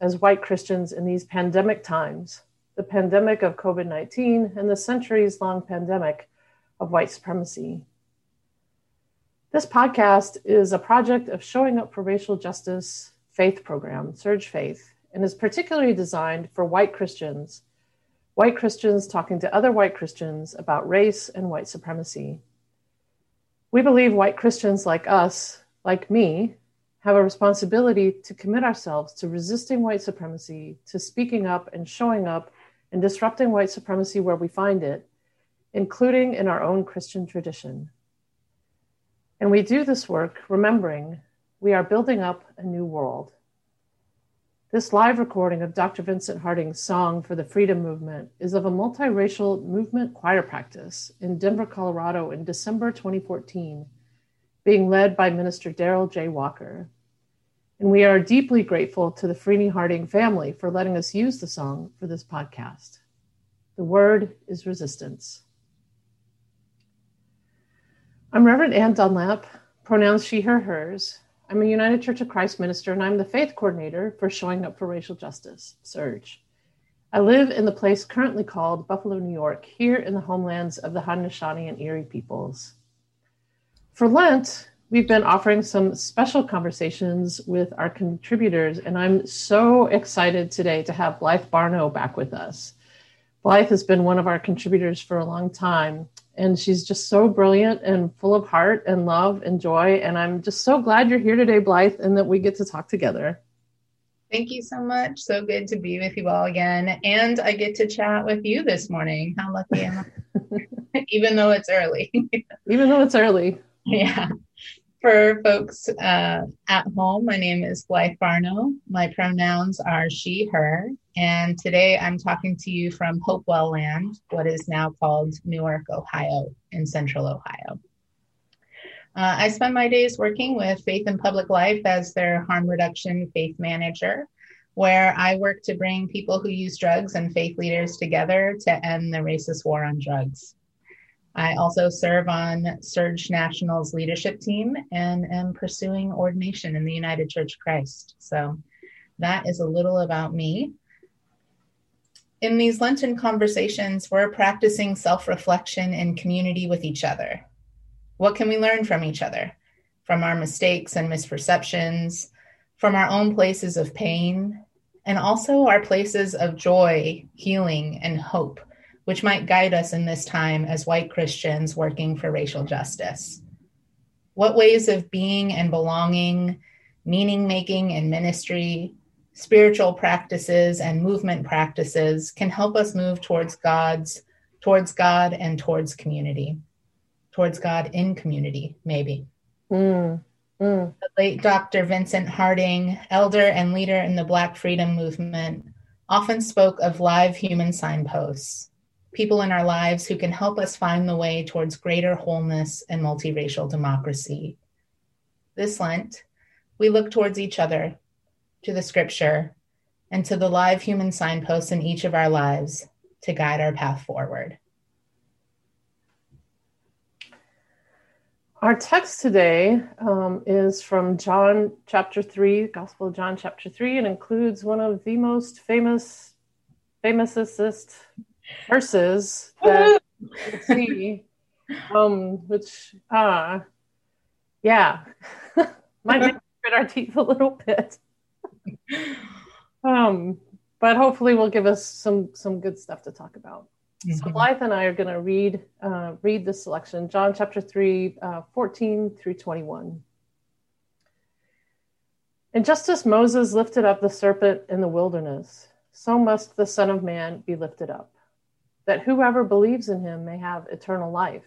as white Christians in these pandemic times, the pandemic of COVID 19 and the centuries long pandemic of white supremacy? This podcast is a project of Showing Up for Racial Justice faith program, SURJ Faith, and is particularly designed for white Christians white Christians talking to other white Christians about race and white supremacy. We believe white Christians like us, like me, have a responsibility to commit ourselves to resisting white supremacy, to speaking up and showing up and disrupting white supremacy where we find it, including in our own Christian tradition. And we do this work remembering we are building up a new world. This live recording of Dr. Vincent Harding's song for the freedom movement is of a multiracial movement choir practice in Denver, Colorado in December 2014, being led by Minister Daryl J. Walker. And we are deeply grateful to the Freeney Harding family for letting us use the song for this podcast. The word is resistance. I'm Reverend Anne Dunlap, pronouns she, her, hers, I'm a United Church of Christ minister, and I'm the faith coordinator for Showing Up for Racial Justice, SURJ. I live in the place currently called Buffalo, New York, here in the homelands of the Haudenosaunee and Erie peoples. For Lent, we've been offering some special conversations with our contributors, and I'm so excited today to have Blyth Barnow back with us. Blyth has been one of our contributors for a long time, and she's just so brilliant and full of heart and love and joy. And I'm just so glad you're here today, Blyth, and that we get to talk together. Thank you so much. So good to be with you all again. And I get to chat with you this morning. How lucky am I? Even though it's early. Even though it's early. Yeah. For folks uh, at home, my name is Blyth Barnow. My pronouns are she, her. And today I'm talking to you from Hopewell Land, what is now called Newark, Ohio, in central Ohio. Uh, I spend my days working with Faith in Public Life as their harm reduction faith manager, where I work to bring people who use drugs and faith leaders together to end the racist war on drugs. I also serve on SURJ National's leadership team and am pursuing ordination in the United Church of Christ. So that is a little about me. In these Lenten conversations, we're practicing self reflection and community with each other. What can we learn from each other? From our mistakes and misperceptions, from our own places of pain, and also our places of joy, healing, and hope which might guide us in this time as white Christians working for racial justice. What ways of being and belonging, meaning making and ministry, spiritual practices and movement practices can help us move towards God's towards God and towards community, towards God in community, maybe. Mm, mm. The late Dr. Vincent Harding, elder and leader in the Black Freedom Movement, often spoke of live human signposts, people in our lives who can help us find the way towards greater wholeness and multiracial democracy. This Lent, we look towards each other, to the scripture, and to the live human signposts in each of our lives to guide our path forward. Our text today um, is from John chapter 3, Gospel of John chapter 3, and includes one of the most famous, famousest verses that see, um, which, uh, yeah, might grit our teeth a little bit. um, but hopefully will give us some some good stuff to talk about. Mm-hmm. So Blyth and I are going to read uh, read this selection, John chapter 3, uh, 14 through 21. And just as Moses lifted up the serpent in the wilderness, so must the Son of Man be lifted up, that whoever believes in him may have eternal life.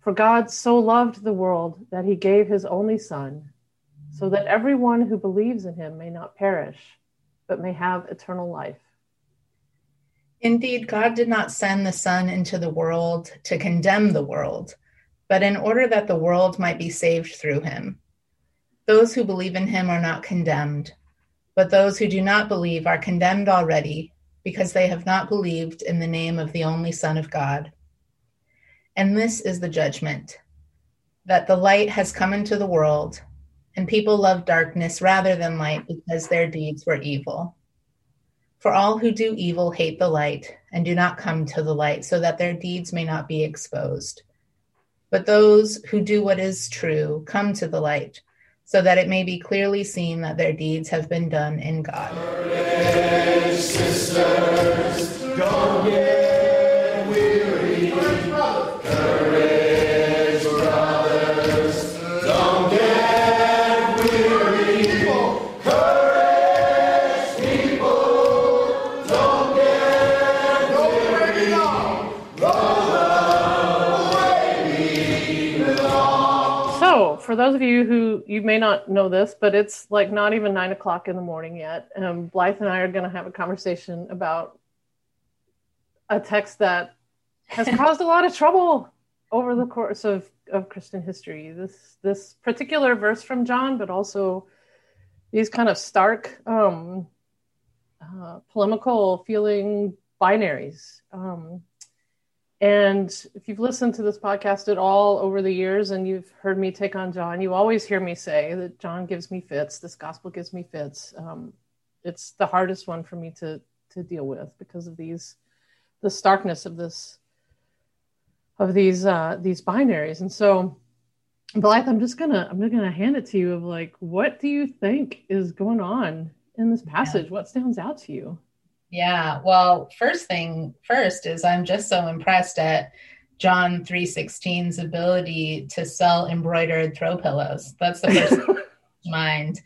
For God so loved the world that he gave his only Son, so that everyone who believes in him may not perish, but may have eternal life. Indeed, God did not send the Son into the world to condemn the world, but in order that the world might be saved through him. Those who believe in him are not condemned, but those who do not believe are condemned already because they have not believed in the name of the only Son of God. And this is the judgment that the light has come into the world, and people love darkness rather than light because their deeds were evil. For all who do evil hate the light and do not come to the light, so that their deeds may not be exposed. But those who do what is true come to the light, so that it may be clearly seen that their deeds have been done in God. Sisters, for those of you who you may not know this, but it's like not even nine o'clock in the morning yet. Um, Blyth and I are going to have a conversation about a text that has caused a lot of trouble over the course of, of Christian history. This this particular verse from John, but also these kind of stark, um, uh, polemical feeling binaries. Um, and if you've listened to this podcast at all over the years and you've heard me take on John, you always hear me say that John gives me fits. This gospel gives me fits. Um, it's the hardest one for me to to deal with because of these the starkness of this of these uh, these binaries. And so, Blyth, I'm just gonna I'm just gonna hand it to you. Of like, what do you think is going on in this passage? Yeah. What stands out to you? Yeah. Well, first thing first is I'm just so impressed at John 3:16's ability to sell embroidered throw pillows. That's the first mind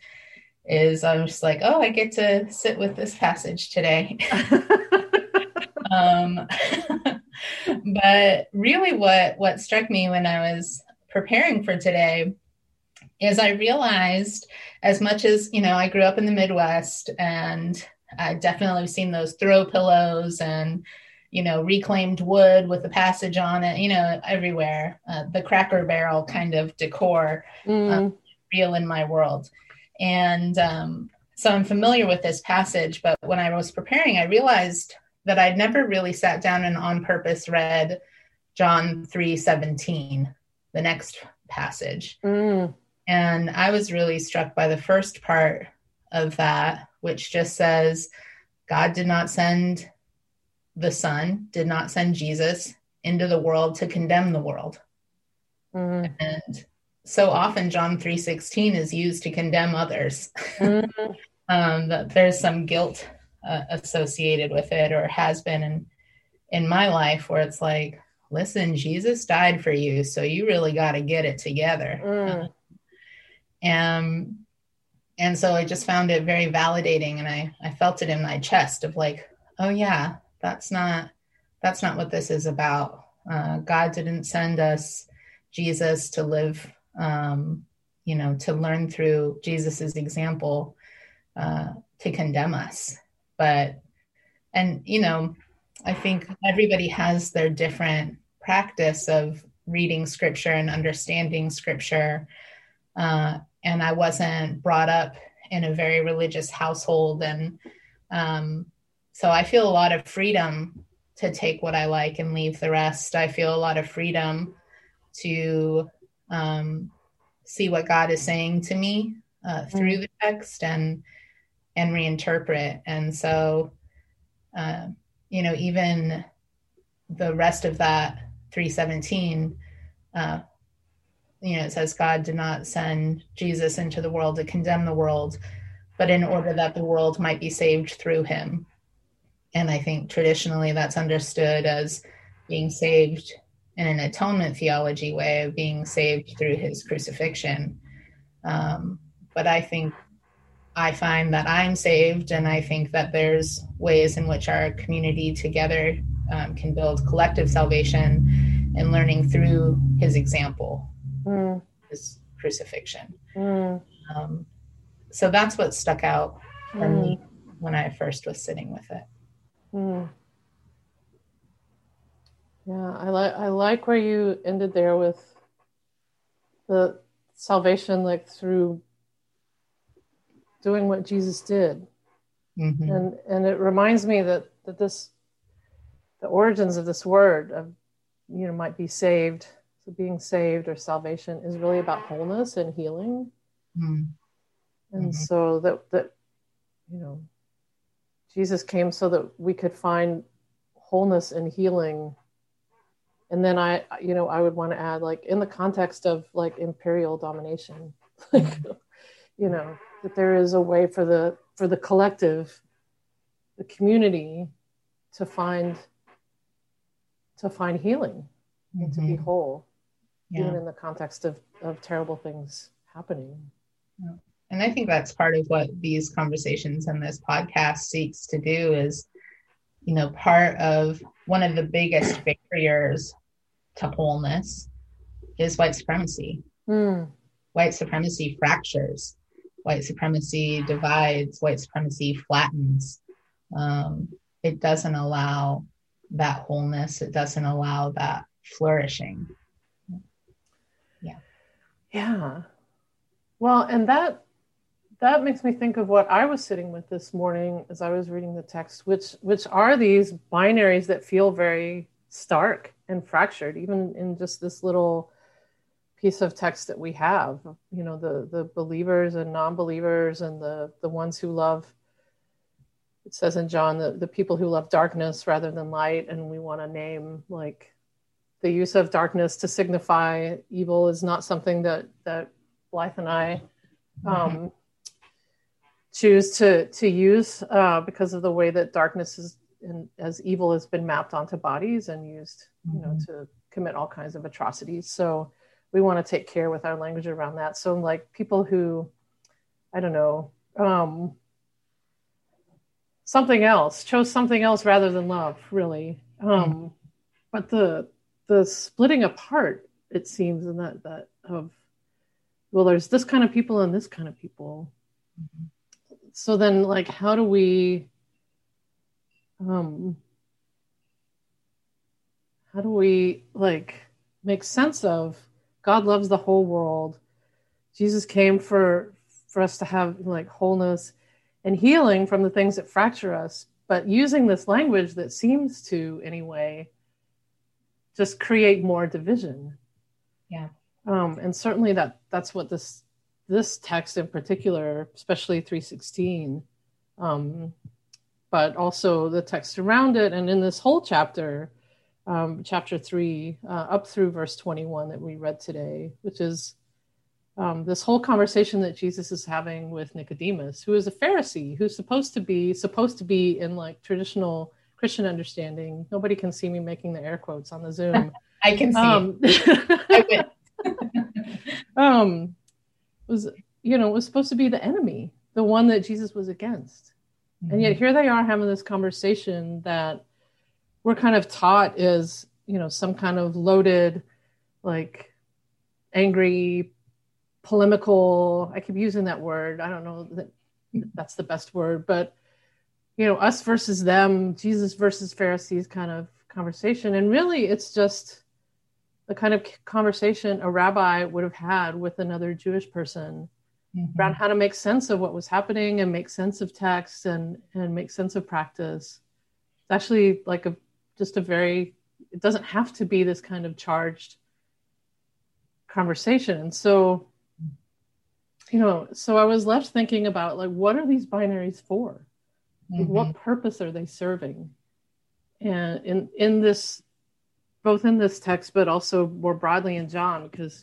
is I'm just like, oh, I get to sit with this passage today. um, but really what what struck me when I was preparing for today is I realized as much as, you know, I grew up in the Midwest and I definitely seen those throw pillows and you know reclaimed wood with the passage on it. You know, everywhere uh, the Cracker Barrel kind of decor mm. um, real in my world, and um, so I'm familiar with this passage. But when I was preparing, I realized that I'd never really sat down and on purpose read John three seventeen, the next passage. Mm. And I was really struck by the first part of that which just says God did not send the Son, did not send Jesus into the world to condemn the world. Mm. And so often John 3:16 is used to condemn others. Mm. um, that there's some guilt uh, associated with it or has been in in my life where it's like listen jesus died for you so you really got to get it together mm. and and so i just found it very validating and i i felt it in my chest of like oh yeah that's not that's not what this is about. Uh, god didn't send us jesus to live um, you know to learn through jesus's example uh, to condemn us. But and you know i think everybody has their different practice of reading scripture and understanding scripture uh, and I wasn't brought up in a very religious household. And um, so I feel a lot of freedom to take what I like and leave the rest. I feel a lot of freedom to um, see what God is saying to me uh, through mm. the text and and reinterpret. And so, uh, you know, even the rest of that 317 uh, you know, it says God did not send Jesus into the world to condemn the world, but in order that the world might be saved through him. And I think traditionally that's understood as being saved in an atonement theology way of being saved through his crucifixion. Um, but I think I find that I'm saved, and I think that there's ways in which our community together um, can build collective salvation and learning through his example mm. his crucifixion. Mm. Um, so that's what stuck out for mm. me when I first was sitting with it. Mm. Yeah, I like I like where you ended there with the salvation, like through doing what Jesus did, mm-hmm. and and it reminds me that that this the origins of this word of you know might be saved so being saved or salvation is really about wholeness and healing mm-hmm. and mm-hmm. so that that you know jesus came so that we could find wholeness and healing and then i you know i would want to add like in the context of like imperial domination like mm-hmm. you know that there is a way for the for the collective the community to find to find healing mm-hmm. and to be mm-hmm. whole yeah. even in the context of, of terrible things happening. Yeah. and i think that's part of what these conversations and this podcast seeks to do is you know part of one of the biggest barriers to wholeness is white supremacy. Mm. white supremacy fractures. White supremacy divides. White supremacy flattens. Um, it doesn't allow that wholeness. It doesn't allow that flourishing yeah. Well and that that makes me think of what i was sitting with this morning as i was reading the text which which are these binaries that feel very stark and fractured even in just this little piece of text that we have you know the the believers and non-believers and the the ones who love it says in John that the people who love darkness rather than light, and we want to name like the use of darkness to signify evil is not something that that Blyth and I um, choose to to use uh, because of the way that darkness is and as evil has been mapped onto bodies and used, you know, mm-hmm. to commit all kinds of atrocities. So we want to take care with our language around that. So like people who, I don't know, um, something else chose something else rather than love really um, mm-hmm. but the the splitting apart it seems and that that of well there's this kind of people and this kind of people mm-hmm. so then like how do we um how do we like make sense of god loves the whole world jesus came for for us to have like wholeness and healing from the things that fracture us, but using this language that seems to, anyway, just create more division. Yeah. Um, and certainly that that's what this this text in particular, especially 316, um, but also the text around it, and in this whole chapter, um, chapter three, uh, up through verse 21 that we read today, which is um, this whole conversation that Jesus is having with Nicodemus, who is a Pharisee, who's supposed to be supposed to be in like traditional Christian understanding. Nobody can see me making the air quotes on the Zoom. I can see. Um, um, was you know it was supposed to be the enemy, the one that Jesus was against, mm-hmm. and yet mm-hmm. here they are having this conversation that we're kind of taught is you know some kind of loaded, like angry polemical i keep using that word i don't know that that's the best word but you know us versus them jesus versus pharisees kind of conversation. And really it's just the kind of conversation a rabbi would have had with another jewish person mm-hmm. around how to make sense of what was happening and make sense of text and and make sense of practice. It's actually like a just a very it doesn't have to be this kind of charged conversation. And so you know so i was left thinking about like what are these binaries for mm-hmm. what purpose are they serving and in in this both in this text but also more broadly in john because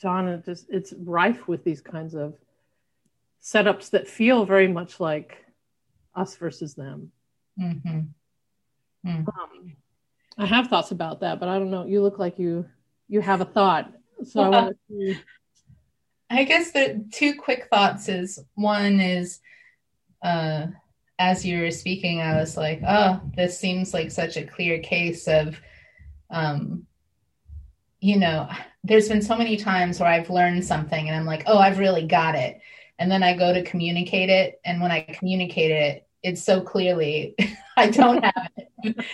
john it just it's rife with these kinds of setups that feel very much like us versus them mm-hmm. Mm. Um, i have thoughts about that but i don't know you look like you you have a thought so well, i want to I guess the two quick thoughts is one is uh, as you were speaking, I was like, oh, this seems like such a clear case of, um, you know, there's been so many times where I've learned something and I'm like, oh, I've really got it. and then I go to communicate it. And when I communicate it, it's so clearly I don't have it.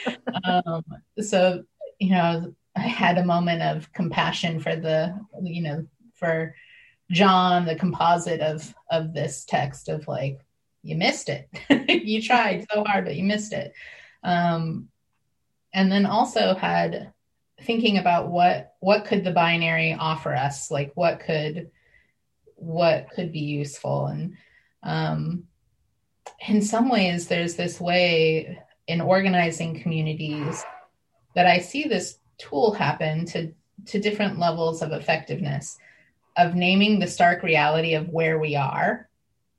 um, so, you know, I had a moment of compassion for the, you know, for John, the composite of of this text of like, you missed it. you tried so hard, but you missed it. Um, and then also had thinking about what what could the binary offer us like what could what could be useful and um, in some ways there's this way in organizing communities that i see this tool happen to to different levels of effectiveness of naming the stark reality of where we are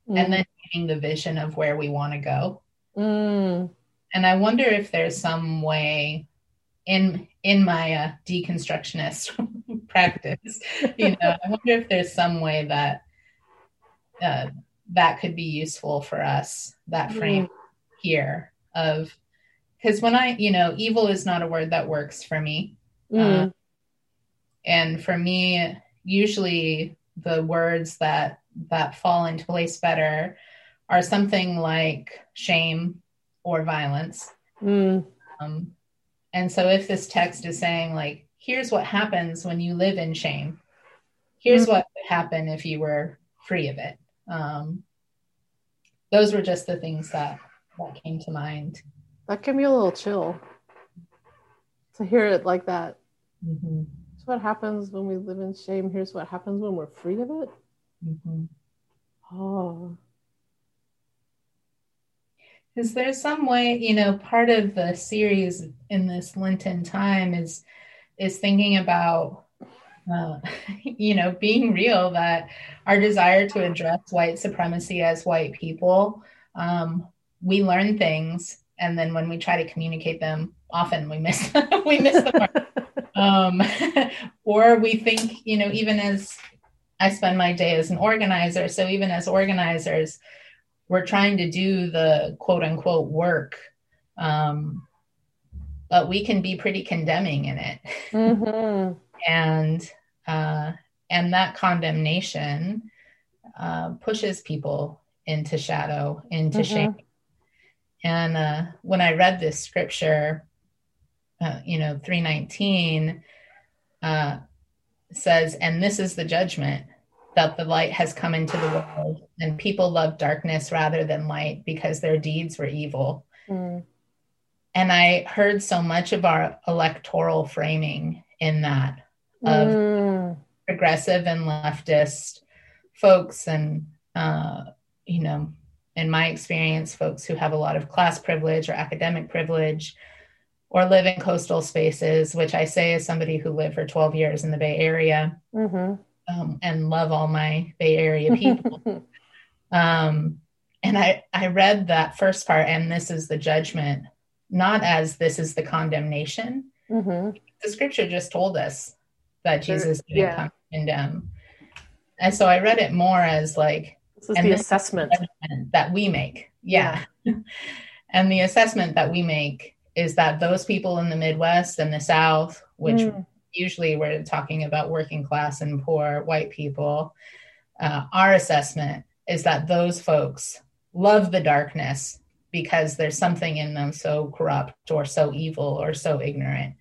mm. and then naming the vision of where we want to go mm. and i wonder if there's some way in in my uh, deconstructionist practice you know i wonder if there's some way that uh, that could be useful for us that frame mm. here of because when i you know evil is not a word that works for me mm. uh, and for me usually the words that that fall into place better are something like shame or violence mm. um, and so if this text is saying like, here's what happens when you live in shame, here's mm-hmm. what would happen if you were free of it. Um, those were just the things that that came to mind. That gave me a little chill to hear it like that. Mm-hmm. What happens when we live in shame. Here's what happens when we're free of it. Mm-hmm. Oh, is there some way you know part of the series in this lenten time is is thinking about uh, you know being real that our desire to address white supremacy as white people um, we learn things and then when we try to communicate them often we miss we miss the part um, or we think you know even as i spend my day as an organizer so even as organizers we're trying to do the quote unquote work um, but we can be pretty condemning in it mm-hmm. and uh, and that condemnation uh, pushes people into shadow into mm-hmm. shame and uh, when i read this scripture uh, you know 319 uh, says and this is the judgment that the light has come into the world and people love darkness rather than light because their deeds were evil. Mm. And I heard so much of our electoral framing in that of mm. progressive and leftist folks and uh, you know in my experience folks who have a lot of class privilege or academic privilege or live in coastal spaces which i say as somebody who lived for 12 years in the bay area mm-hmm um, and love all my Bay Area people. um, and I, I read that first part, and this is the judgment, not as this is the condemnation. Mm-hmm. The scripture just told us that Jesus didn't yeah. come to condemn. And so I read it more as like, this is the this assessment is that we make. Yeah. yeah. and the assessment that we make is that those people in the Midwest and the South, which mm usually we're talking about working class and poor white people. Uh, our assessment is that those folks love the darkness because there's something in them so corrupt or so evil or so ignorant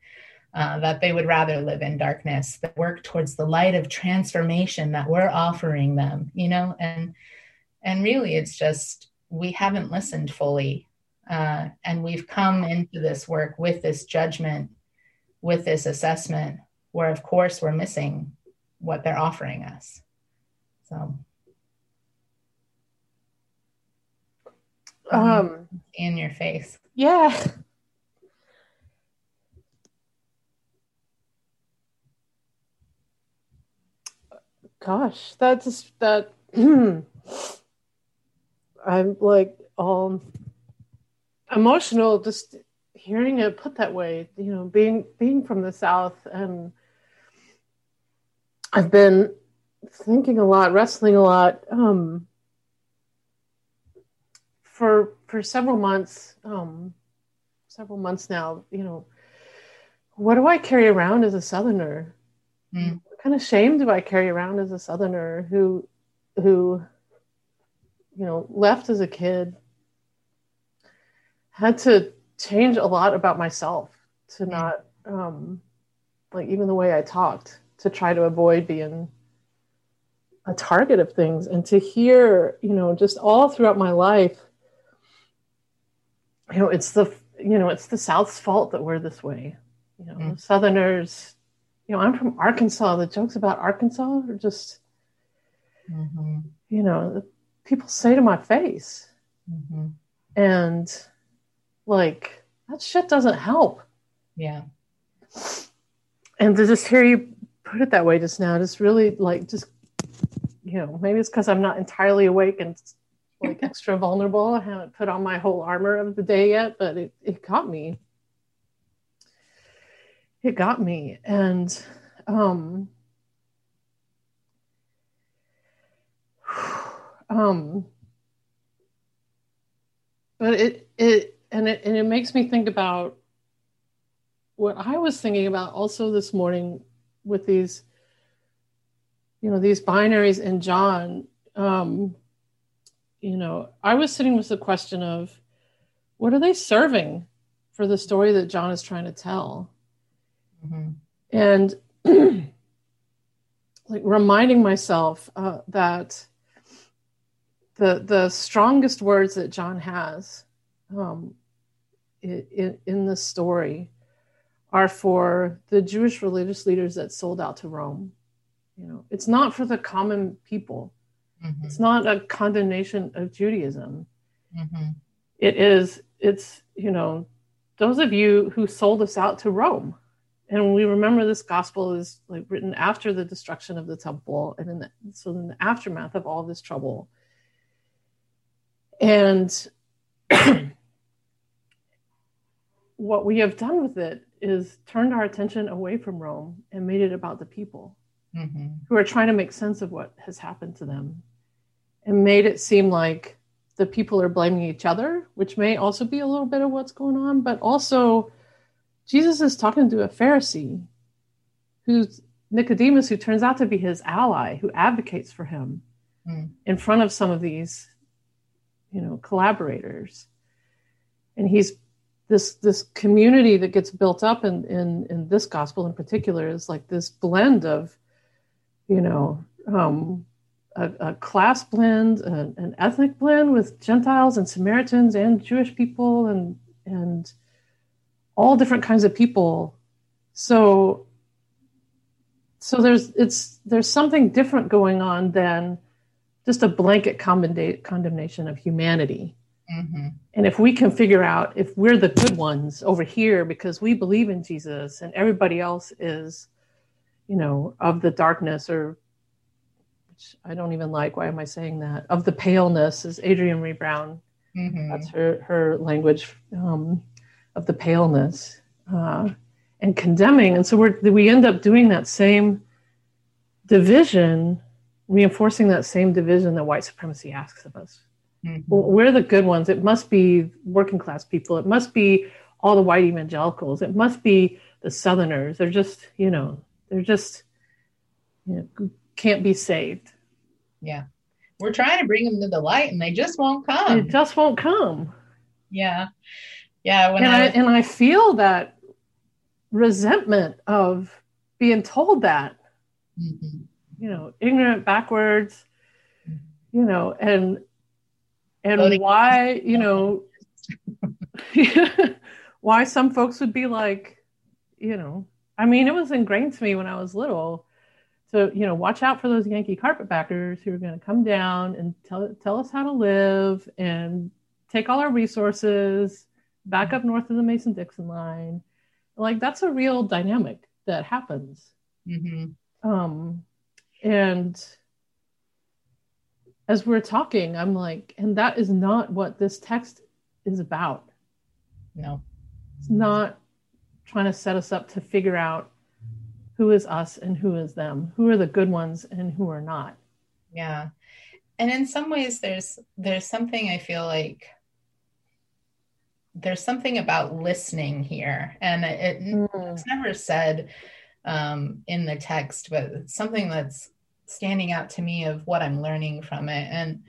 uh, that they would rather live in darkness than work towards the light of transformation that we're offering them you know and and really it's just we haven't listened fully uh, and we've come into this work with this judgment with this assessment where of course we're missing what they're offering us. So. Um, um in your face. yeah. Gosh that's that i'm like all emotional just hearing it put that way, you know, being being from the South, and I've been thinking a lot, wrestling a lot um, for for several months, um, several months now. You know, what do I carry around as a Southerner? Mm. What kind of shame do I carry around as a Southerner who who you know, left as a kid, had to change a lot about myself to not, um, like, even the way I talked to try to avoid being a target of things and to hear, you know, just all throughout my life, you know, it's the, you know, it's the South's fault that we're this way. You know, mm. Southerners, you know, I'm from Arkansas. The jokes about Arkansas are just, mm-hmm. you know, people say to my face. Mm-hmm. And like, that shit doesn't help. Yeah. And to just hear you put it that way just now, just really like, just, you know, maybe it's because I'm not entirely awake and like extra vulnerable. I haven't put on my whole armor of the day yet, but it, it got me. It got me. And um um but it it and it and it makes me think about what I was thinking about also this morning with these you know these binaries in John um you know I was sitting with the question of what are they serving for the story that John is trying to tell mm-hmm. and like reminding myself uh, that the the strongest words that John has um, in, in the story are for the Jewish religious leaders that sold out to Rome. You know, it's not for the common people. Mm-hmm. It's not a condemnation of Judaism. Mm-hmm. It is. It's you know, those of you who sold us out to Rome and we remember this gospel is like written after the destruction of the temple and in the, so in the aftermath of all this trouble and what we have done with it is turned our attention away from rome and made it about the people mm-hmm. who are trying to make sense of what has happened to them and made it seem like the people are blaming each other which may also be a little bit of what's going on but also Jesus is talking to a Pharisee who's Nicodemus, who turns out to be his ally, who advocates for him mm. in front of some of these, you know, collaborators. And he's this this community that gets built up in in, in this gospel in particular is like this blend of, you know, um, a, a, class blend, an, an ethnic blend with Gentiles and Samaritans and Jewish people and and all different kinds of people. So so there's it's there's something different going on than just a blanket condemnation of humanity. Mm-hmm. And if we can figure out if we're the good ones over here because we believe in Jesus and everybody else is, you know, of the darkness or which I don't even like. Why am I saying that? Of the paleness is Adrienne Maree Brown. Mm-hmm. That's her her language. Um, of the paleness uh, and condemning. And so we we end up doing that same division, reinforcing that same division that white supremacy asks of us. Mm-hmm. We're the good ones. It must be working class people. It must be all the white evangelicals. It must be the Southerners. They're just, you know, they're just, you know, can't be saved. Yeah. We're trying to bring them to the light and they just won't come. It just won't come. Yeah yeah and I, I, and I feel that resentment of being told that mm-hmm. you know ignorant backwards you know and and Voting. why you know why some folks would be like you know i mean it was ingrained to me when i was little so you know watch out for those yankee carpetbaggers who are going to come down and tell tell us how to live and take all our resources back up north of the Mason Dixon line. Like that's a real dynamic that happens. Mm-hmm. Um, and as we're talking, I'm like, and that is not what this text is about. No, it's not trying to set us up to figure out who is us and who is them, who are the good ones and who are not. Yeah. And in some ways there's there's something I feel like there's something about listening here, and it, mm. it's never said um, in the text, but something that's standing out to me of what I'm learning from it. And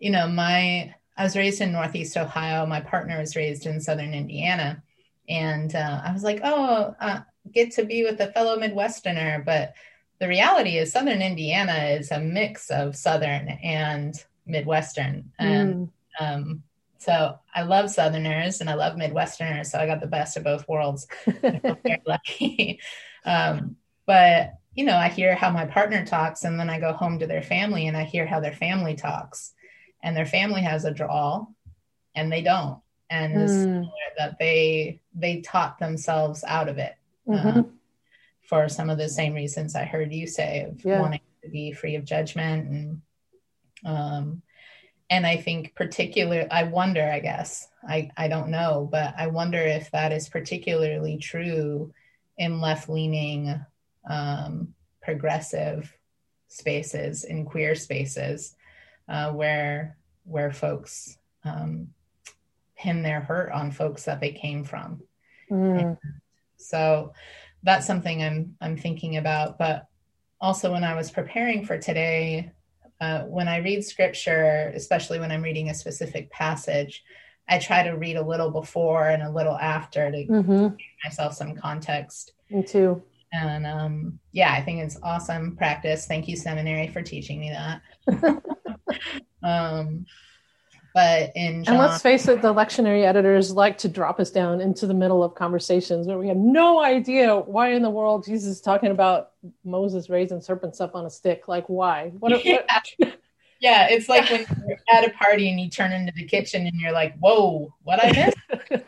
you know, my I was raised in Northeast Ohio. My partner was raised in Southern Indiana, and uh, I was like, oh, uh, get to be with a fellow Midwesterner. But the reality is, Southern Indiana is a mix of Southern and Midwestern, and mm. um, so I love Southerners and I love Midwesterners. So I got the best of both worlds. very lucky. Um, but you know, I hear how my partner talks, and then I go home to their family and I hear how their family talks, and their family has a drawl, and they don't, and mm. that they they taught themselves out of it mm-hmm. um, for some of the same reasons I heard you say of yeah. wanting to be free of judgment and um, and I think particular I wonder, I guess, I, I don't know, but I wonder if that is particularly true in left leaning um, progressive spaces, in queer spaces, uh, where where folks um, pin their hurt on folks that they came from. Mm. So that's something I'm I'm thinking about. But also when I was preparing for today, uh, when I read scripture, especially when I'm reading a specific passage, I try to read a little before and a little after to mm-hmm. give myself some context. Me too. And um, yeah, I think it's awesome practice. Thank you, seminary, for teaching me that. um, but in John, and let's face it, the lectionary editors like to drop us down into the middle of conversations where we have no idea why in the world Jesus is talking about Moses raising serpents up on a stick. Like, why? What? Yeah, what? yeah it's like when you're at a party and you turn into the kitchen and you're like, "Whoa, what I missed?"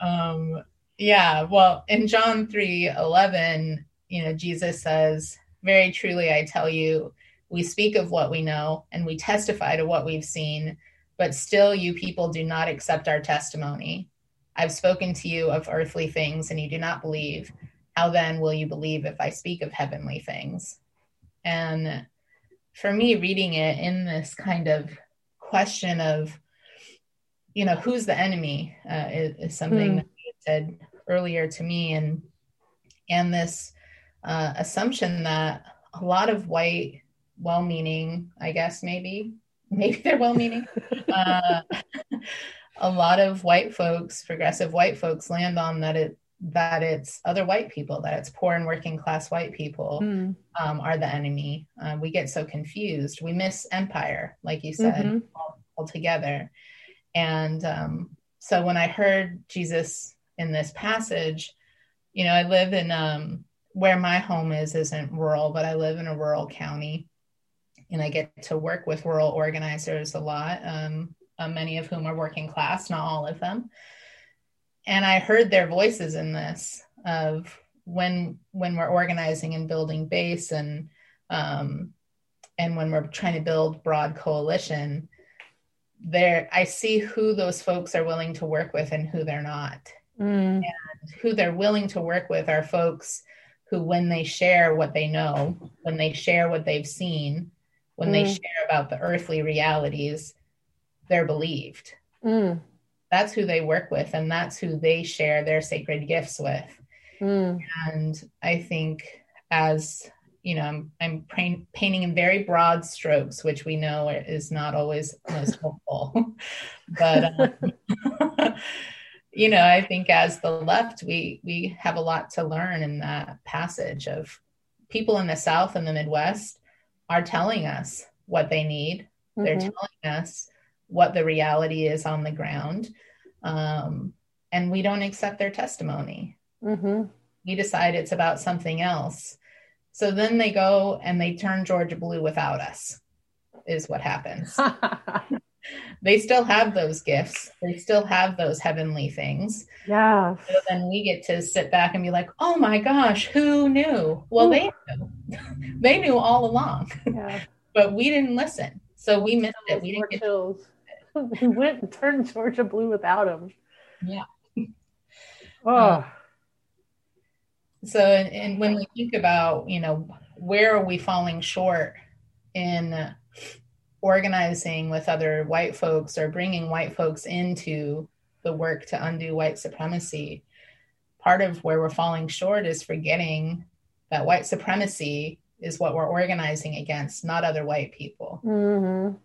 um, yeah. Well, in John three eleven, you know, Jesus says, "Very truly, I tell you." We speak of what we know and we testify to what we've seen, but still you people do not accept our testimony. I've spoken to you of earthly things and you do not believe. How then will you believe if I speak of heavenly things? And for me, reading it in this kind of question of, you know, who's the enemy uh, is, is, something mm. that you said earlier to me, and and this uh, assumption that a lot of white well-meaning, I guess maybe maybe they're well-meaning. uh, a lot of white folks, progressive white folks, land on that it that it's other white people, that it's poor and working class white people mm. um, are the enemy. Uh, we get so confused. We miss empire, like you said, mm-hmm. all, altogether. And um, so when I heard Jesus in this passage, you know, I live in um, where my home is isn't rural, but I live in a rural county and I get to work with rural organizers a lot, um, uh, many of whom are working class, not all of them. And I heard their voices in this of when when we're organizing and building base and um, and when we're trying to build broad coalition, there I see who those folks are willing to work with and who they're not. Mm. And who they're willing to work with are folks who, when they share what they know, when they share what they've seen, when mm. they share about the earthly realities, they're believed. Mm. That's who they work with, and that's who they share their sacred gifts with. Mm. And I think, as you know, I'm, I'm paint, painting in very broad strokes, which we know is not always most helpful. but um, you know, I think as the left, we we have a lot to learn in that passage of people in the South and the Midwest are telling us what they need. Mm-hmm. They're telling us what the reality is on the ground. Um, and we don't accept their testimony. Mm-hmm. We decide it's about something else. So then they go and they turn Georgia blue without us, is what happens. they still have those gifts, they still have those heavenly things. Yeah. So then we get to sit back and be like, oh my gosh, who knew? Well, Ooh. they knew. they knew all along. Yeah. but we didn't listen. So we missed it. We didn't get chills. we went and turned Georgia blue without him. Yeah. Oh. so and, and when we think about, you know, where are we falling short in organizing with other white folks or bringing white folks into the work to undo white supremacy, part of where we're falling short is forgetting that white supremacy is what we're organizing against, not other white people. Mm-hmm.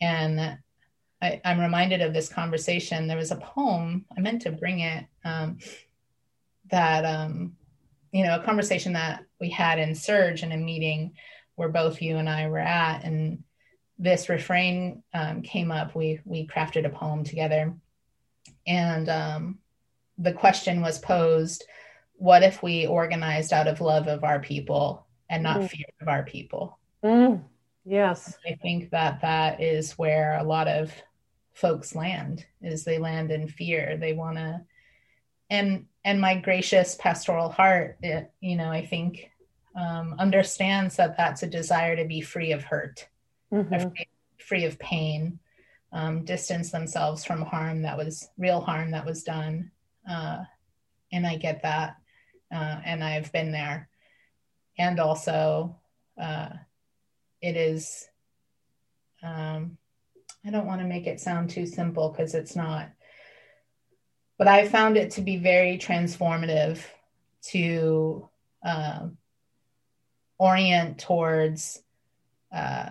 And I, am reminded of this conversation. There was a poem, I meant to bring it, um, that, um, you know, a conversation that we had in SURJ in a meeting where both you and I were at. And this refrain um, came up. We, we crafted a poem together. And um, the question was posed what if we organized out of love of our people and not mm. fear of our people? Mm. Yes. I think that that is where a lot of folks land is they land in fear. They want to and and my gracious pastoral heart, it, you know, I think um, understands that that's a desire to be free of hurt, mm-hmm. free, of pain, um, distance themselves from harm that was real harm that was done. Uh, and I get that. Uh, and I've been there. And also, uh, it is, um, I don't want to make it sound too simple because it's not, but I found it to be very transformative to uh, orient towards uh,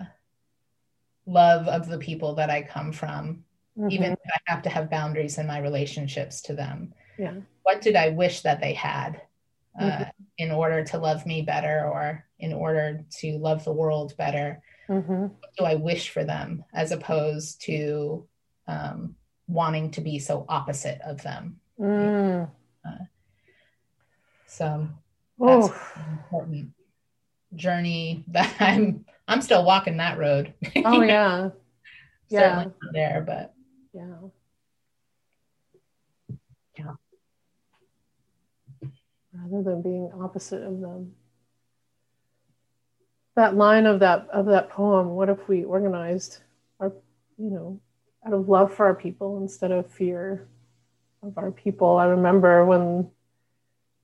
love of the people that I come from, mm-hmm. even if I have to have boundaries in my relationships to them. Yeah. What did I wish that they had uh, mm-hmm. in order to love me better or in order to love the world better? Mm-hmm. What do I wish for them as opposed to um, wanting to be so opposite of them? Mm. Uh, so that's important journey that I'm I'm still walking that road. Oh yeah. yeah. there, but yeah. Yeah. Rather than being opposite of them. That line of that of that poem, what if we organized our you know, out of love for our people instead of fear of our people. I remember when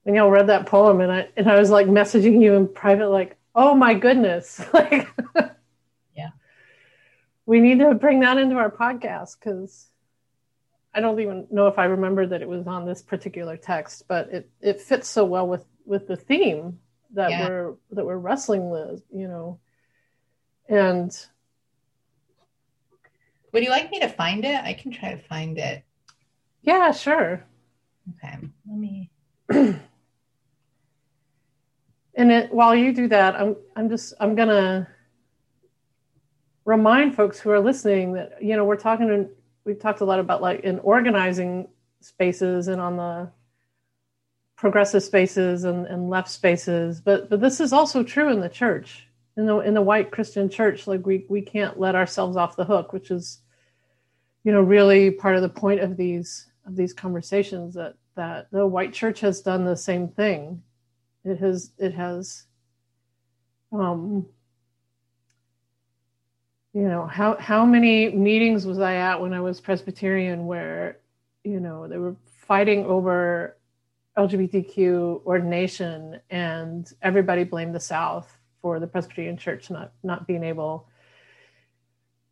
when y'all read that poem and I and I was like messaging you in private like oh my goodness. Like yeah. We need to bring that into our podcast because i don't even know if i remember that it was on this particular text but it it fits so well with with the theme that yeah. we're that we're wrestling with you know? And would you like me to find it? I can try to find it. Yeah sure. Okay let me and it, while you do that, I'm I'm just I'm gonna remind folks who are listening that you know we're talking we've talked a lot about like in organizing spaces and on the progressive spaces and, and left spaces, but but this is also true in the church. In the in the white Christian church, like we we can't let ourselves off the hook, which is you know really part of the point of these of these conversations that that the white church has done the same thing it has it has um you know how how many meetings was i at when i was presbyterian where you know they were fighting over lgbtq ordination and everybody blamed the south for the presbyterian church not not being able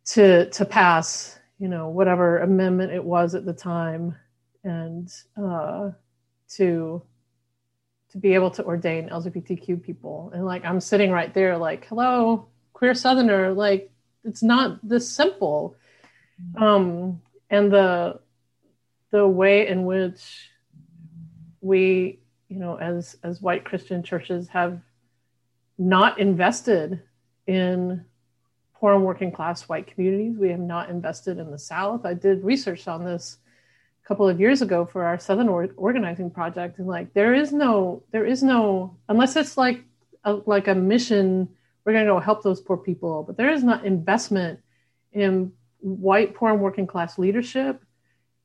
to to pass you know whatever amendment it was at the time and uh to to be able to ordain LGBTQ people. And like I'm sitting right there, like, hello, queer Southerner, like it's not this simple. Um, and the the way in which we, you know, as as white Christian churches have not invested in poor and working class white communities. We have not invested in the South. I did research on this couple of years ago for our southern or- organizing project and like there is no there is no unless it's like a, like a mission we're going to go help those poor people but there is not investment in white poor and working class leadership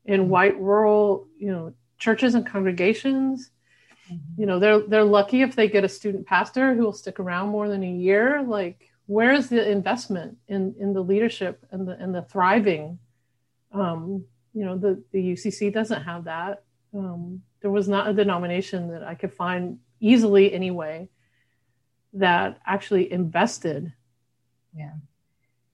in mm-hmm. white rural you know churches and congregations mm-hmm. you know they're they're lucky if they get a student pastor who will stick around more than a year like where is the investment in in the leadership and the and the thriving um, you know the the UCC doesn't have that. Um, there was not a denomination that I could find easily anyway that actually invested yeah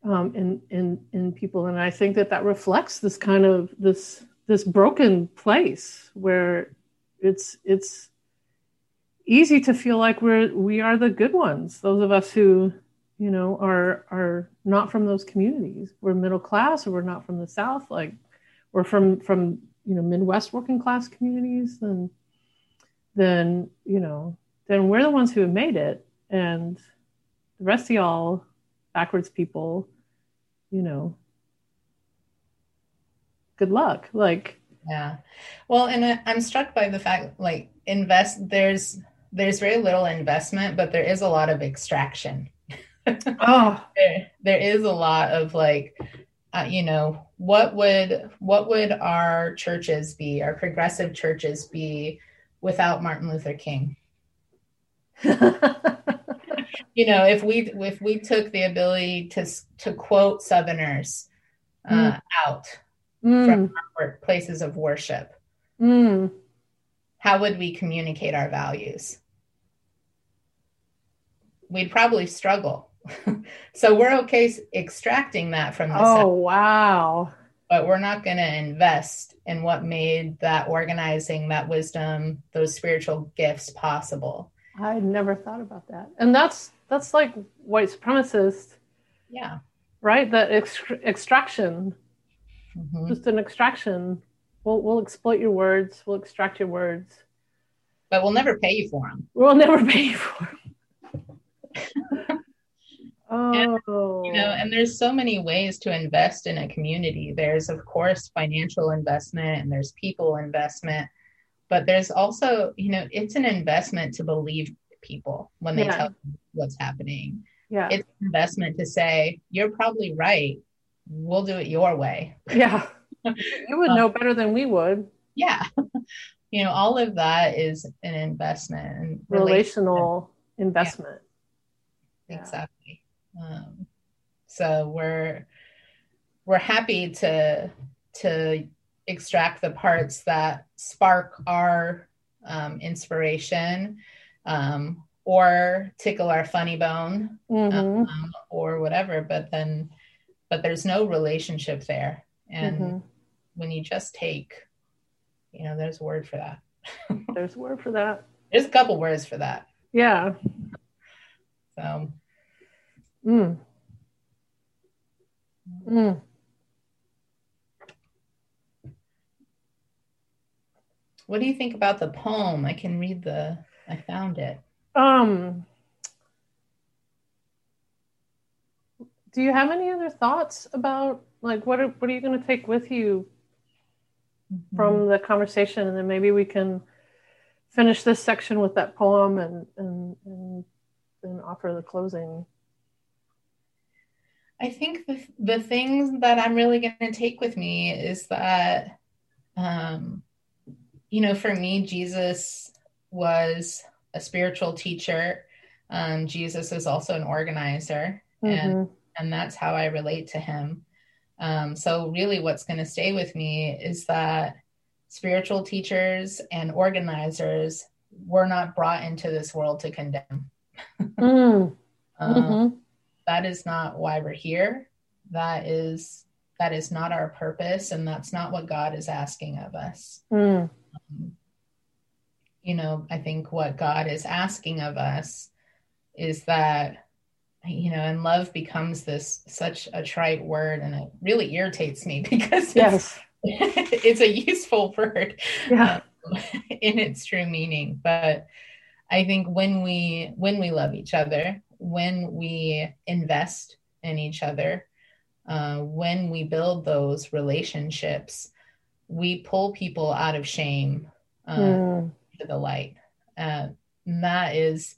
um, in in in people and i think that that reflects this kind of this this broken place where it's it's easy to feel like we're we are the good ones. Those of us who, you know, are are not from those communities. We're middle class, or we're not from the South. Like we're from from you know Midwest working class communities. Then then you know then we're the ones who have made it, and the rest of y'all backwards people, you know, good luck. Like yeah. Well, and I'm struck by the fact like invest there's there's very little investment, but there is a lot of extraction. oh, there, there is a lot of like uh, you know what would what would our churches be our progressive churches be without martin luther king you know if we if we took the ability to to quote southerners uh, mm. out mm. from our places of worship mm. how would we communicate our values we'd probably struggle so we're okay extracting that from the oh wow. But we're not going to invest in what made that organizing that wisdom those spiritual gifts possible. I never thought about that. And that's that's like white supremacist yeah. right? That ex- extraction. Mm-hmm. just an extraction. We'll, we'll exploit your words. We'll extract your words. But we'll never pay you for them we'll never pay you for them oh and, you know oh. and there's so many ways to invest in a community. There's of course financial investment and there's people investment but there's also you know it's an investment to believe people when they yeah. tell you what's happening. Yeah. It's investment to say you're probably right. We'll do it your way. Yeah. You would know better than we would. Yeah. You know all of that is an investment relational investment yeah. exactly um, so we're we're happy to to extract the parts that spark our um, inspiration um, or tickle our funny bone mm-hmm. um, or whatever but then but there's no relationship there. And mm-hmm. when you just take you know there's a word for that. There's a word for that. There's a couple words for that. Yeah. So mm. Mm. What do you think about the poem? I can read the I found it. Um, do you have any other thoughts about like what are what are you going to take with you mm-hmm. from the conversation, and then maybe we can finish this section with that poem and and and then offer the closing. I think the the things that I'm really going to take with me is that, um, you know, for me, Jesus was a spiritual teacher. Um, Jesus is also an organizer, mm-hmm. and and that's how I relate to him. Um, so really, what's going to stay with me is that spiritual teachers and organizers were not brought into this world to condemn. mm. um, mm-hmm. That is not why we're here. That is that is not our purpose, and that's not what God is asking of us. Mm. Um, you know, I think what God is asking of us is that, you know, and love becomes this such a trite word and it really irritates me because yes. it's, it's a useful word yeah. um, in its true meaning. But I think when we when we love each other, when we invest in each other, uh, when we build those relationships, we pull people out of shame. Uh, mm to the light. Uh, and that is,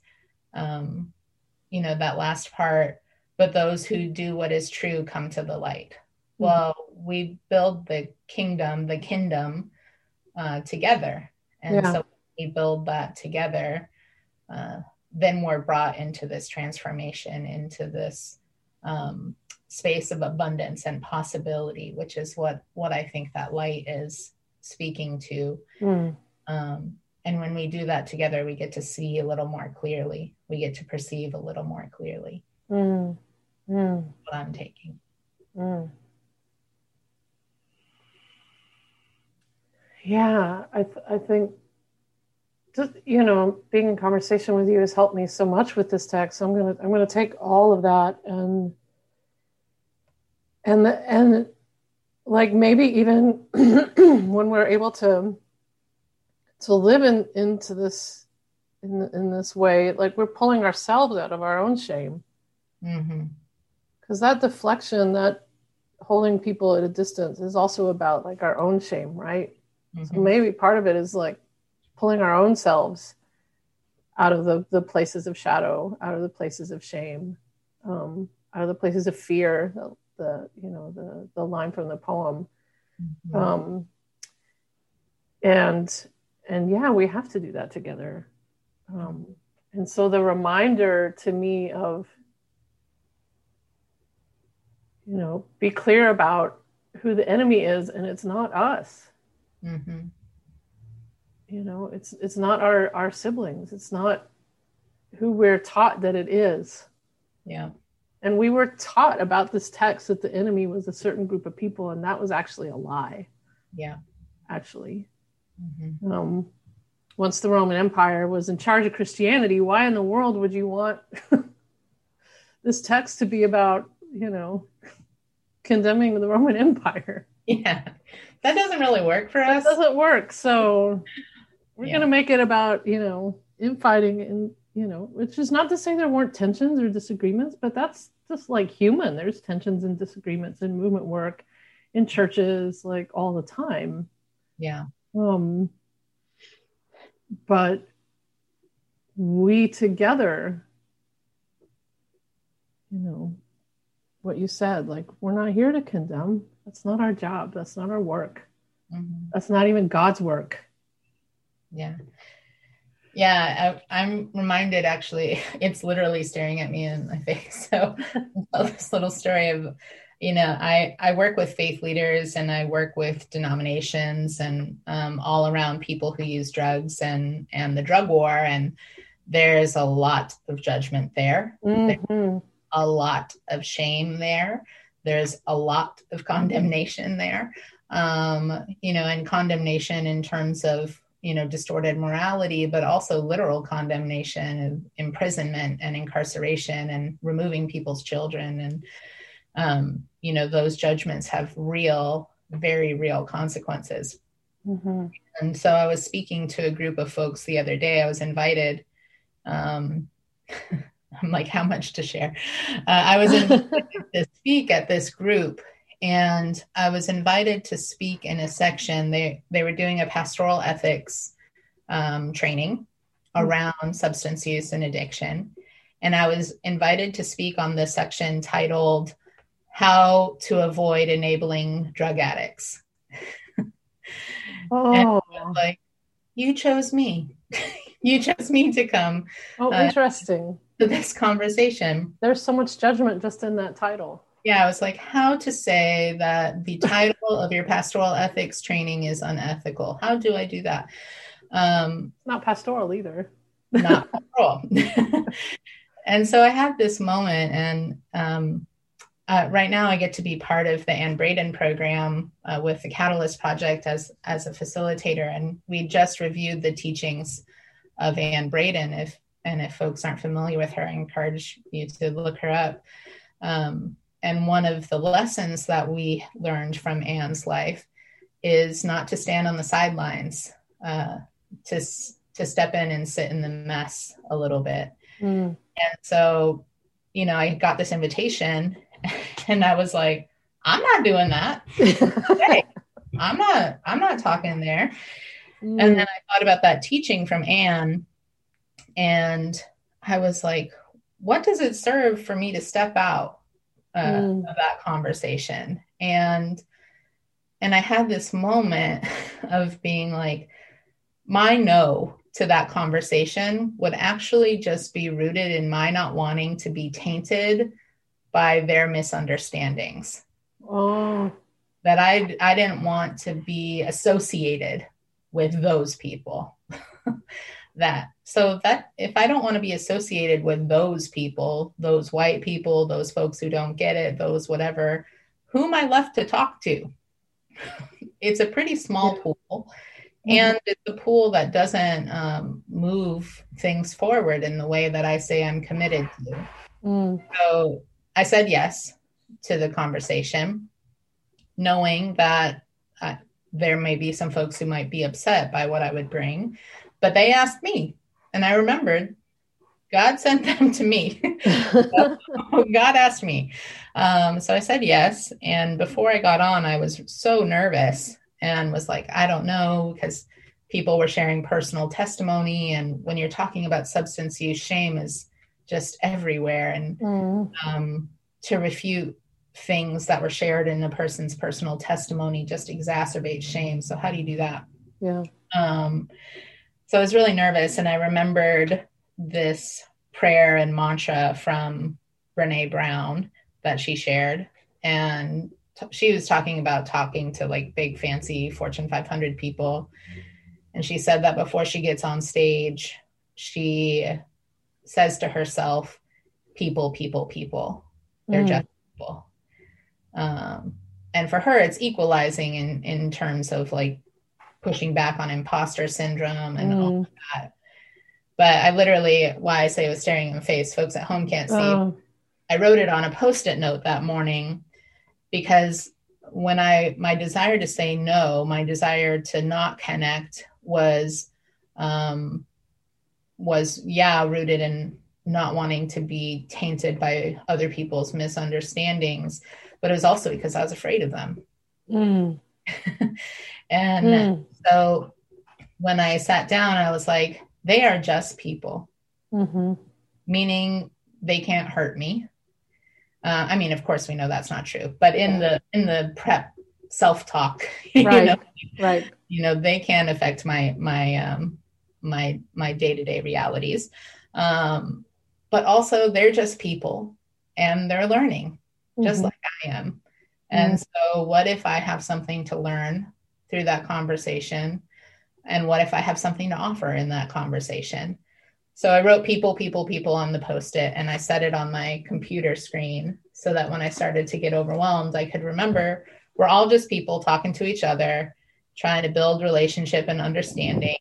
um, you know, that last part. But those who do what is true come to the light. Mm-hmm. Well, we build the kingdom, the kingdom uh, together. And yeah. so we build that together. Then we're brought into this transformation, into this um, space of abundance and possibility, which is what what I think that light is speaking to. Mm. Um, and when we do that together, we get to see a little more clearly. We get to perceive a little more clearly mm. Mm. what I'm taking. Mm. Yeah, I, th- I think just you know being in conversation with you has helped me so much with this text so i'm gonna i'm gonna take all of that and and the, and like maybe even when we're able to to live in into this in in this way like we're pulling ourselves out of our own shame because mm-hmm. that deflection that holding people at a distance is also about like our own shame right mm-hmm. so maybe part of it is like pulling our own selves out of the, the places of shadow, out of the places of shame, um, out of the places of fear, the, the, you know, the, the line from the poem. Mm-hmm. Um, and, and yeah, we have to do that together. Um, and so the reminder to me of, you know, be clear about who the enemy is, and it's not us. Mm-hmm you know it's it's not our our siblings. It's not who we're taught that it is. Yeah. And we were taught about this text that the enemy was a certain group of people and that was actually a lie. Yeah. Actually. Mm-hmm. um, once the roman empire was in charge of christianity why in the world would you want this text to be about you know condemning the roman empire? Yeah. That doesn't really work for us. it doesn't work. So we're yeah. going to make it about you know infighting and you know which is not to say there weren't tensions or disagreements but that's just like human. There's tensions and disagreements in movement work in churches like all the time. Yeah. Um but we together you know what you said like we're not here to condemn. That's not our job. That's not our work. Mm-hmm. that's not even god's work yeah. Yeah I, am reminded actually it's literally staring at me in my face. So this little story of you know i i work with faith leaders and i work with denominations and um, all around people who use drugs and and the drug war and there's a lot of judgment there. Mm-hmm. a lot of shame there. There's a lot of condemnation there. Um, you know and condemnation in terms of you know distorted morality but also literal condemnation and imprisonment and incarceration and removing people's children. And um, you know those judgments have real very real consequences. Mm-hmm. and so i was speaking to a group of folks the other day. I was invited um, i'm like how much to share? Uh, i was invited to speak at this group and I was invited to speak in a section. They they were doing a pastoral ethics um, training around substance use and addiction, and I was invited to speak on the section titled "How to Avoid Enabling Drug Addicts." oh, like you chose me. you chose me to come. Oh, uh, interesting. To this conversation. There's so much judgment just in that title yeah, I was like, how to say that the title of your pastoral ethics training is unethical. How do I do that? Um, not pastoral either. not pastoral. and so I had this moment, and um, uh, right now I get to be part of the Anne Braden program uh, with the Catalyst Project as as a facilitator, and we just reviewed the teachings of Anne Braden. If and if folks aren't familiar with her, I encourage you to look her up. Um, and one of the lessons that we learned from Anne's life is not to stand on the sidelines, uh, to to step in and sit in the mess a little bit. Mm. And so, you know, I got this invitation, and I was like, I'm not doing that. hey, I'm not. I'm not talking there. Mm. And then I thought about that teaching from Anne, and I was like, what does it serve for me to step out? Uh, mm. of that conversation. And and i had this moment of being like my no to that conversation would actually just be rooted in my not wanting to be tainted by their misunderstandings. Oh. That i i didn't want to be associated with those people that. So that if I don't want to be associated with those people, those white people, those folks who don't get it, those whatever, who am I left to talk to? it's a pretty small pool. Mm-hmm. And it's a pool that doesn't um, move things forward in the way that I say I'm committed to. Mm. So I said yes to the conversation, knowing that uh, there may be some folks who might be upset by what I would bring. But they asked me, and I remembered God sent them to me. God asked me. Um, so I said yes. And before I got on, I was so nervous and was like, I don't know, because people were sharing personal testimony. And when you're talking about substance use, shame is just everywhere. And mm. um, to refute things that were shared in a person's personal testimony just exacerbates shame. So, how do you do that? Yeah. Um, so I was really nervous, and I remembered this prayer and mantra from Brene Brown that she shared. And t- she was talking about talking to like big, fancy Fortune 500 people. And she said that before she gets on stage, she says to herself, People, people, people. They're mm. just people. Um, and for her, it's equalizing in, in terms of like pushing back on imposter syndrome and mm. all that. But I literally, why I say it was staring in the face, folks at home can't see. Oh. I wrote it on a post-it note that morning because when I my desire to say no, my desire to not connect was um was yeah rooted in not wanting to be tainted by other people's misunderstandings, but it was also because I was afraid of them. Mm. and mm. So when I sat down, I was like, they are just people, mm-hmm. meaning they can't hurt me. Uh, I mean, of course, we know that's not true, but in the in the prep self talk, right, you know, right, you know, they can affect my my um, my my day to day realities. Um, but also, they're just people, and they're learning, mm-hmm. just like I am. And mm-hmm. so, what if I have something to learn through that conversation? And what if I have something to offer in that conversation? So I wrote people, people, people on the post it and I set it on my computer screen so that when I started to get overwhelmed, I could remember we're all just people talking to each other, trying to build relationship and understanding.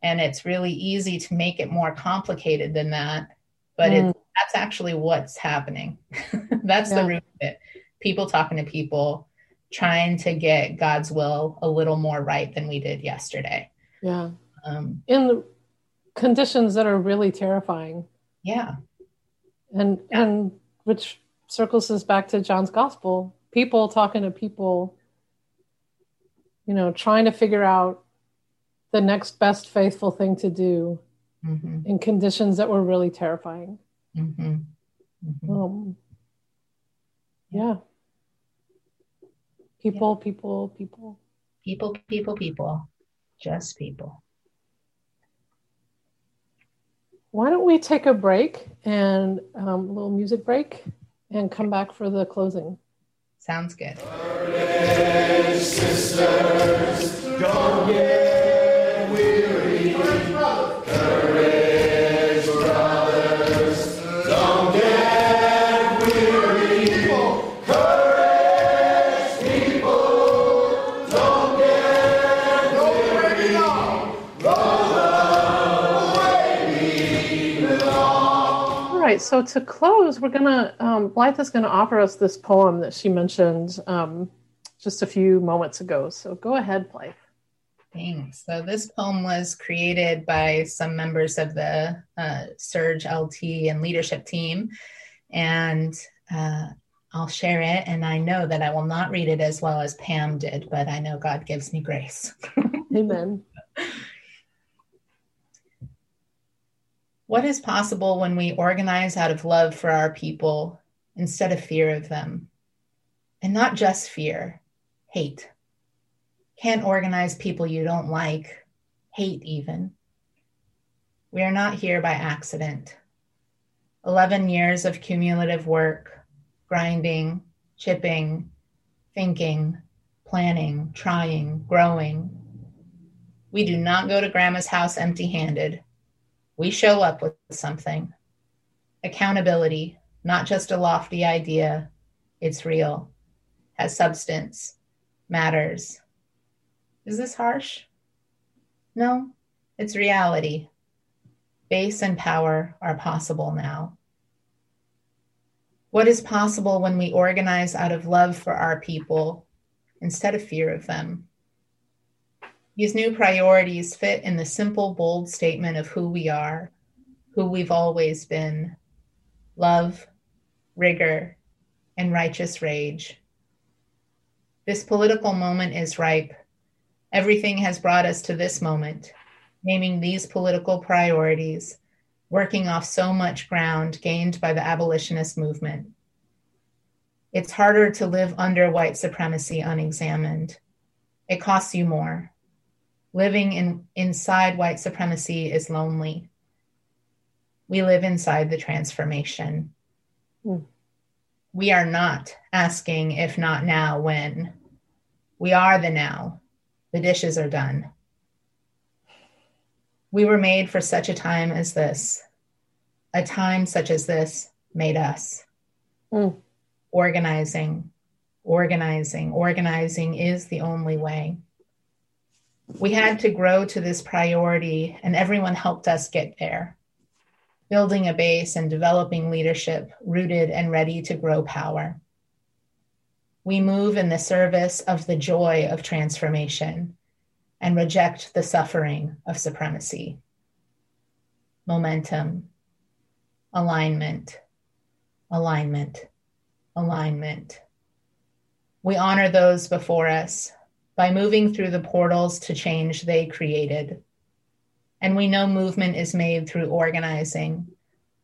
And it's really easy to make it more complicated than that. But mm. it's, that's actually what's happening. that's yeah. the root of it. People talking to people, trying to get God's will a little more right than we did yesterday. Yeah. Um, In the conditions that are really terrifying. Yeah. And yeah. and which circles us back to John's gospel. People talking to people, you know, trying to figure out the next best faithful thing to do mm-hmm. in conditions that were really terrifying. Mm-hmm. Mm-hmm. Um, yeah. People, yeah. people, people. People, people, people. Just people. Why don't we take a break and um, a little music break and come back for the closing? Sounds good. Sisters, right. So to close, we're gonna um, Blyth is gonna offer us this poem that she mentioned um, just a few moments ago. So go ahead, Blyth. Thanks. So this poem was created by some members of the uh, SURJ LT and leadership team, and uh, I'll share it. And I know that I will not read it as well as Pam did, but I know God gives me grace. Amen. What is possible when we organize out of love for our people instead of fear of them? And not just fear, hate. Can't organize people you don't like, hate even. We are not here by accident. 11 years of cumulative work, grinding, chipping, thinking, planning, trying, growing. We do not go to grandma's house empty handed we show up with something. Accountability, not just a lofty idea, it's real, has substance, matters. Is this harsh? No, it's reality. Base and power are possible now. What is possible when we organize out of love for our people instead of fear of them? These new priorities fit in the simple, bold statement of who we are, who we've always been love, rigor, and righteous rage. This political moment is ripe. Everything has brought us to this moment, naming these political priorities, working off so much ground gained by the abolitionist movement. It's harder to live under white supremacy unexamined. It costs you more. Living in, inside white supremacy is lonely. We live inside the transformation. Mm. We are not asking if not now, when. We are the now. The dishes are done. We were made for such a time as this. A time such as this made us. Mm. Organizing, organizing, organizing is the only way. We had to grow to this priority, and everyone helped us get there. Building a base and developing leadership rooted and ready to grow power. We move in the service of the joy of transformation and reject the suffering of supremacy. Momentum, alignment, alignment, alignment. We honor those before us by moving through the portals to change they created. And we know movement is made through organizing,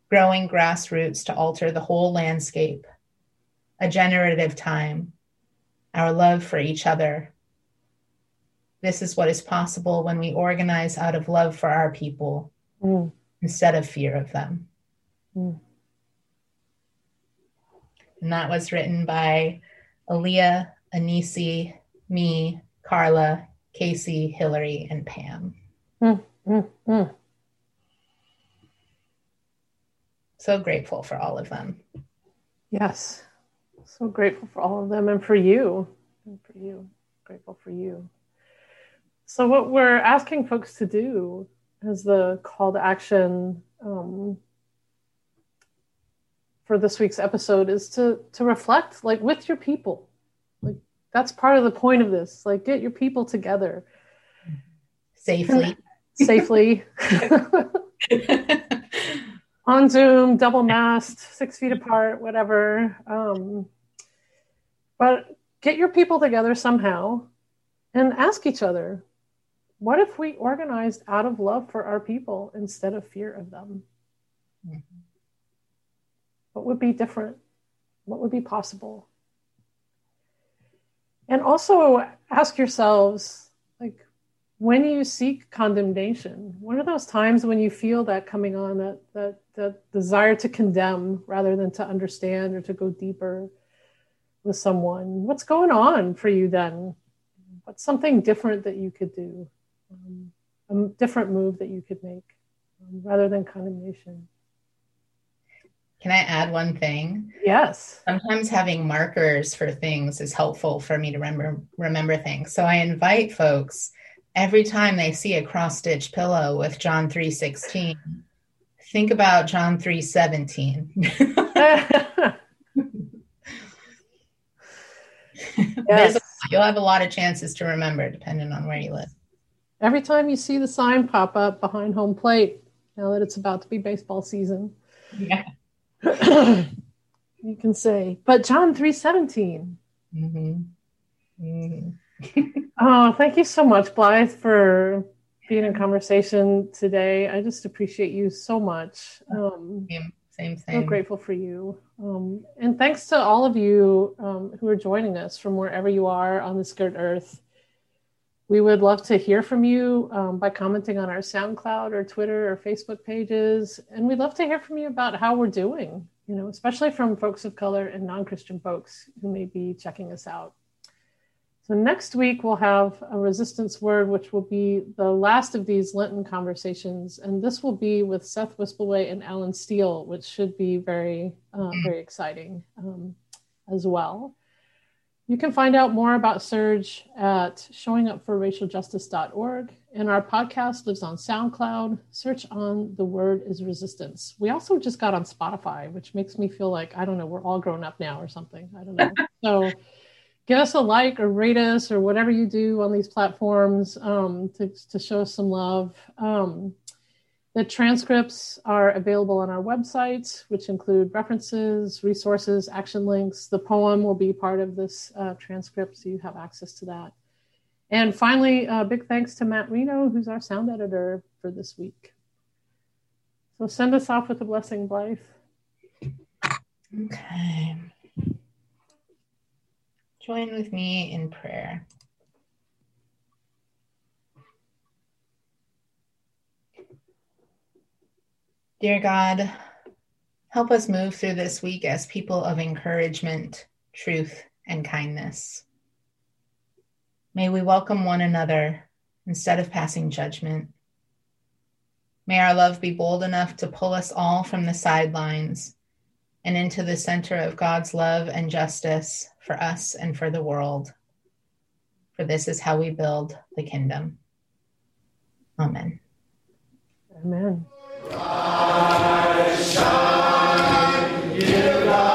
growing grassroots to alter the whole landscape, a generative time, our love for each other. This is what is possible when we organize out of love for our people mm. instead of fear of them. Mm. And that was written by Aaliyah Anisi me, Carla, Casey, Hillary, and Pam. Mm, mm, mm. So grateful for all of them. Yes. So grateful for all of them and for you. And for you. Grateful for you. So, what we're asking folks to do as the call to action um, for this week's episode is to to reflect like with your people that's part of the point of this. Like, get your people together safely. safely. on Zoom, double masked, six feet apart, whatever. Um, but get your people together somehow and ask each other what if we organized out of love for our people instead of fear of them? Mm-hmm. What would be different? What would be possible? And also ask yourselves, like, when you seek condemnation, what are those times when you feel that coming on, that that that desire to condemn rather than to understand or to go deeper with someone? What's going on for you then? What's something different that you could do? Um, a different move that you could make um, rather than condemnation. Can I add one thing? Yes. Sometimes having markers for things is helpful for me to remember remember things. So I invite folks every time they see a cross stitch pillow with John 3:16, think about John 3:17. yes. you'll have a lot of chances to remember depending on where you live. Every time you see the sign pop up behind home plate, now that it's about to be baseball season. Yeah you can say, but John 317. Mm-hmm. Mm-hmm. oh, thank you so much, Blyth, for being in conversation today. I just appreciate you so much. Um, same, same, same. So grateful for you. Um, and thanks to all of you um, who are joining us from wherever you are on this good earth. We would love to hear from you um, by commenting on our SoundCloud or Twitter or Facebook pages. And we'd love to hear from you about how we're doing, you know, especially from folks of color and non Christian folks who may be checking us out. So next week, we'll have a resistance word, which will be the last of these Lenten conversations. And this will be with Seth Wispelwey and Alan Steele, which should be very, uh, very exciting um, as well. You can find out more about SURJ at showingupforracialjustice.org. and our podcast lives on SoundCloud. Search on The Word is Resistance. We also just got on Spotify, which makes me feel like, I don't know, we're all grown up now or something. I don't know. so give us a like or rate us or whatever you do on these platforms um, to, to show us some love. Um, the transcripts are available on our website, which include references, resources, action links. The poem will be part of this uh, transcript, so you have access to that. And finally, uh, big thanks to Matt Reno, who's our sound editor for this week. So send us off with a blessing, Blyth. Okay. Join with me in prayer. Dear God, help us move through this week as people of encouragement, truth, and kindness. May we welcome one another instead of passing judgment. May our love be bold enough to pull us all from the sidelines and into the center of God's love and justice for us and for the world. For this is how we build the kingdom. Amen. Amen. Shine, God